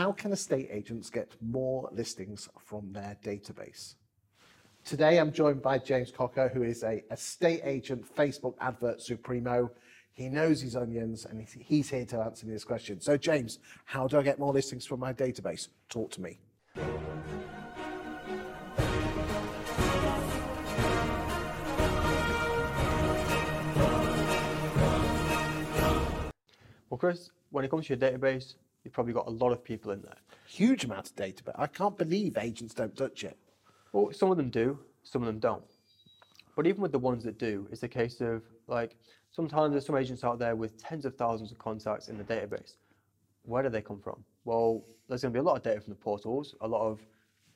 How can estate agents get more listings from their database? Today I'm joined by James Cocker, who is a estate agent, Facebook advert supremo. He knows his onions and he's here to answer me this question. So James, how do I get more listings from my database? Talk to me. Well, Chris, when it comes to your database, you've probably got a lot of people in there. Huge amount of data, but I can't believe agents don't touch it. Well, some of them do, some of them don't. But even with the ones that do, it's a case of like sometimes there's some agents out there with tens of thousands of contacts in the database. Where do they come from? Well, there's going to be a lot of data from the portals, a lot of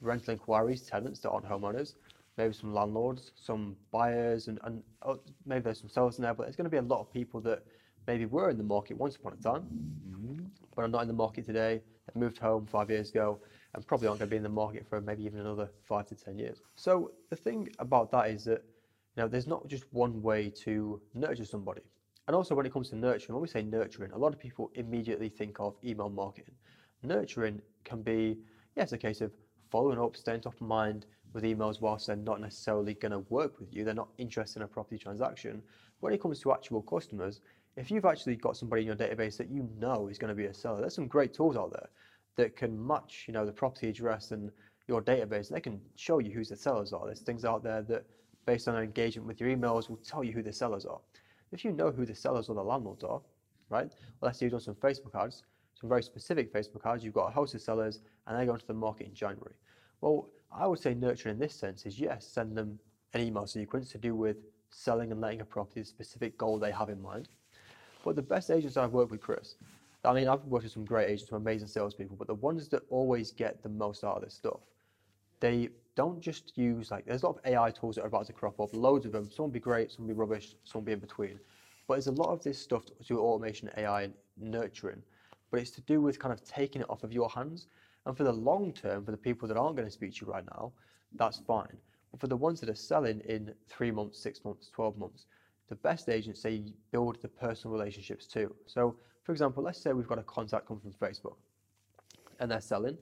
rental inquiries, tenants that aren't homeowners, maybe some landlords, some buyers, and, and oh, maybe there's some sellers in there, but there's going to be a lot of people that maybe were in the market once upon a time. But I'm not in the market today. I moved home five years ago and probably aren't going to be in the market for maybe even another five to ten years. So the thing about that is that you know there's not just one way to nurture somebody. And also when it comes to nurturing, when we say nurturing, a lot of people immediately think of email marketing. Nurturing can be, yes, a case of following up, staying top of mind with emails whilst they're not necessarily going to work with you, they're not interested in a property transaction. When it comes to actual customers, if you've actually got somebody in your database that you know is going to be a seller, there's some great tools out there that can match, you know, the property address and your database. They can show you who the sellers are. There's things out there that, based on their engagement with your emails, will tell you who the sellers are. If you know who the sellers or the landlords are, right? Well, let's say you've done some Facebook ads, some very specific Facebook ads. You've got a host of sellers, and they go into the market in January. Well, I would say nurturing in this sense is yes, send them an email sequence to do with selling and letting a property, a specific goal they have in mind. But the best agents I've worked with, Chris, I mean, I've worked with some great agents, some amazing salespeople, but the ones that always get the most out of this stuff, they don't just use like, there's a lot of AI tools that are about to crop up, loads of them. Some will be great, some will be rubbish, some will be in between. But there's a lot of this stuff to do automation, AI, and nurturing, but it's to do with kind of taking it off of your hands. And for the long term, for the people that aren't going to speak to you right now, that's fine. But for the ones that are selling in three months, six months, 12 months, the best agents say build the personal relationships too. So, for example, let's say we've got a contact come from Facebook and they're selling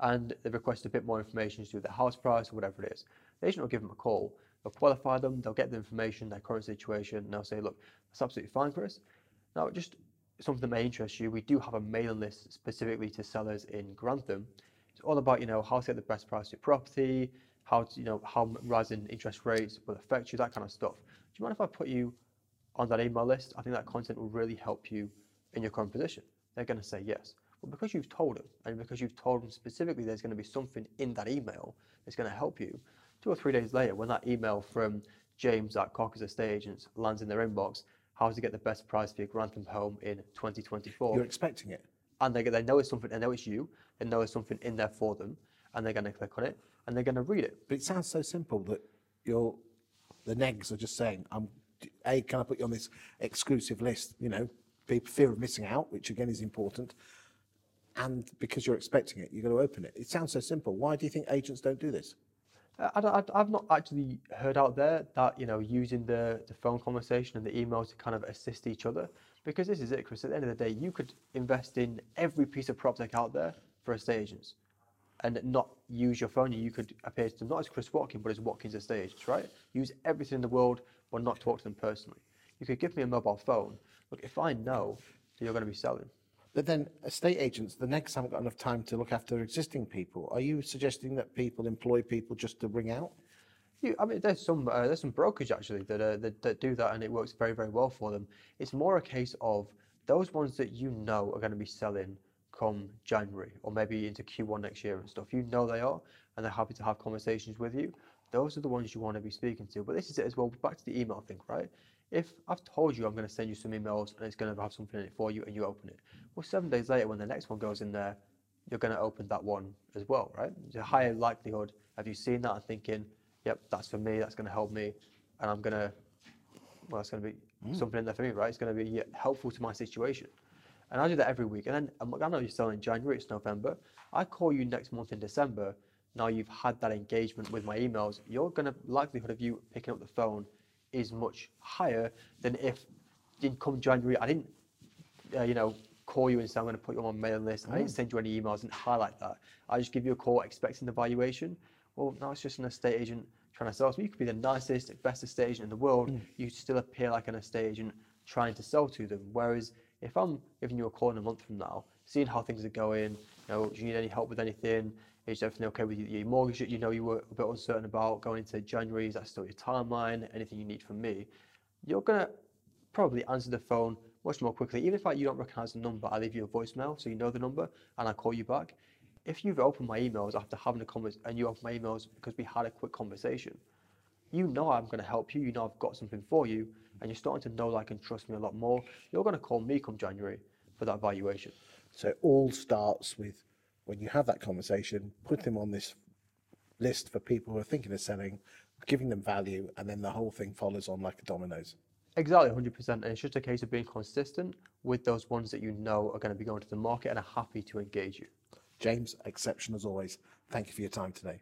and they request a bit more information to do their house price or whatever it is. The agent will give them a call, they'll qualify them, they'll get the information, their current situation, and they'll say, look, that's absolutely fine, Chris. Now, just something that may interest you, we do have a mailing list specifically to sellers in Grantham. It's all about, you know, how to get the best price for your property, how to, you know, how rising interest rates will affect you, that kind of stuff you mind if I put you on that email list? I think that content will really help you in your current position. They're going to say yes. But because you've told them, and because you've told them specifically there's going to be something in that email that's going to help you, two or three days later, when that email from James at Cocker's Estate Agents lands in their inbox, how to get the best price for your Grantham home in 2024. You're expecting it. And they, they know it's something, they know it's you, they know it's something in there for them, and they're going to click on it, and they're going to read it. But it sounds so simple that you're the negs are just saying, I'm, A, can I put you on this exclusive list? You know, fear of missing out, which again is important. And because you're expecting it, you're going to open it. It sounds so simple. Why do you think agents don't do this? Uh, I, have not actually heard out there that you know using the, the phone conversation and the email to kind of assist each other because this is it, Chris. At the end of the day, you could invest in every piece of prop tech out there for estate agents and not use your phone. You could appear to them not as Chris Watkins, but as Watkins Estate Agents, right? Use everything in the world, but not talk to them personally. You could give me a mobile phone. Look, if I know that you're going to be selling. But then estate agents, the next haven't got enough time to look after existing people. Are you suggesting that people employ people just to ring out? You, I mean, there's some uh, there's some brokerage actually that, uh, that that do that, and it works very very well for them. It's more a case of those ones that you know are going to be selling come January or maybe into Q1 next year and stuff. You know they are, and they're happy to have conversations with you. Those are the ones you want to be speaking to. But this is it as well. Back to the email thing, right? If I've told you I'm going to send you some emails and it's going to have something in it for you, and you open it, well, seven days later when the next one goes in there, you're going to open that one as well, right? There's a higher likelihood of you seeing that and thinking, "Yep, that's for me. That's going to help me," and I'm going to, well, it's going to be mm. something in there for me, right? It's going to be helpful to my situation. And I do that every week. And then um, I know you're selling in January, it's November. I call you next month in December. Now you've had that engagement with my emails. You're to likelihood of you picking up the phone is much higher than if in come January I didn't, uh, you know, call you and say I'm going to put you on my mailing list. I didn't send you any emails and highlight that. I just give you a call expecting the valuation. Well, now it's just an estate agent trying to sell to me. You could be the nicest, best estate agent in the world. You still appear like an estate agent trying to sell to them. Whereas if I'm giving you a call in a month from now, seeing how things are going, you know, do you need any help with anything? Is everything okay with your mortgage that you know you were a bit uncertain about going into January? Is that still your timeline? Anything you need from me? You're gonna probably answer the phone much more quickly. Even if like, you don't recognize the number, I leave you a voicemail so you know the number and I call you back. If you've opened my emails after having a conversation and you open my emails because we had a quick conversation, you know I'm going to help you. You know I've got something for you, and you're starting to know, like, and trust me a lot more. You're going to call me come January for that valuation. So it all starts with when you have that conversation, put them on this list for people who are thinking of selling, giving them value, and then the whole thing follows on like a dominoes. Exactly, 100%. And it's just a case of being consistent with those ones that you know are going to be going to the market and are happy to engage you. James, exception as always. Thank you for your time today.